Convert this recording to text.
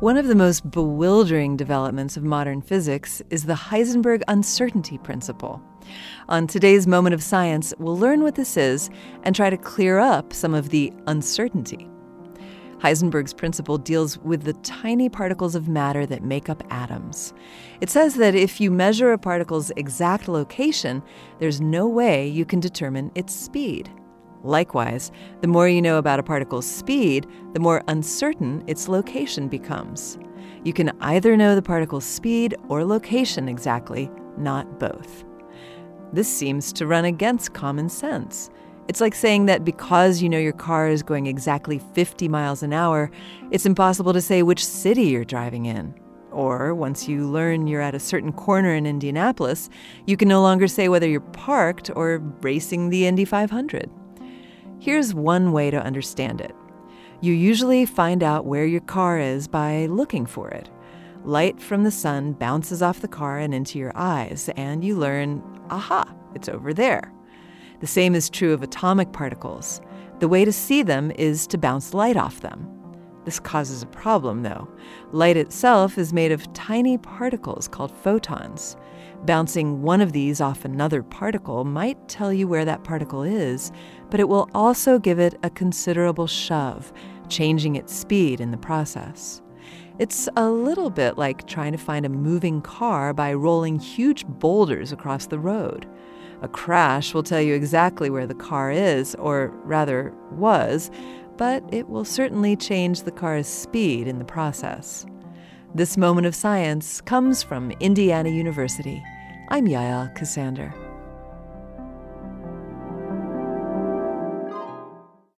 One of the most bewildering developments of modern physics is the Heisenberg uncertainty principle. On today's Moment of Science, we'll learn what this is and try to clear up some of the uncertainty. Heisenberg's principle deals with the tiny particles of matter that make up atoms. It says that if you measure a particle's exact location, there's no way you can determine its speed. Likewise, the more you know about a particle's speed, the more uncertain its location becomes. You can either know the particle's speed or location exactly, not both. This seems to run against common sense. It's like saying that because you know your car is going exactly 50 miles an hour, it's impossible to say which city you're driving in. Or once you learn you're at a certain corner in Indianapolis, you can no longer say whether you're parked or racing the Indy 500. Here's one way to understand it you usually find out where your car is by looking for it. Light from the sun bounces off the car and into your eyes, and you learn, aha, it's over there. The same is true of atomic particles. The way to see them is to bounce light off them. This causes a problem, though. Light itself is made of tiny particles called photons. Bouncing one of these off another particle might tell you where that particle is, but it will also give it a considerable shove, changing its speed in the process. It's a little bit like trying to find a moving car by rolling huge boulders across the road. A crash will tell you exactly where the car is, or rather was, but it will certainly change the car's speed in the process. This moment of science comes from Indiana University. I'm Yael Ksander.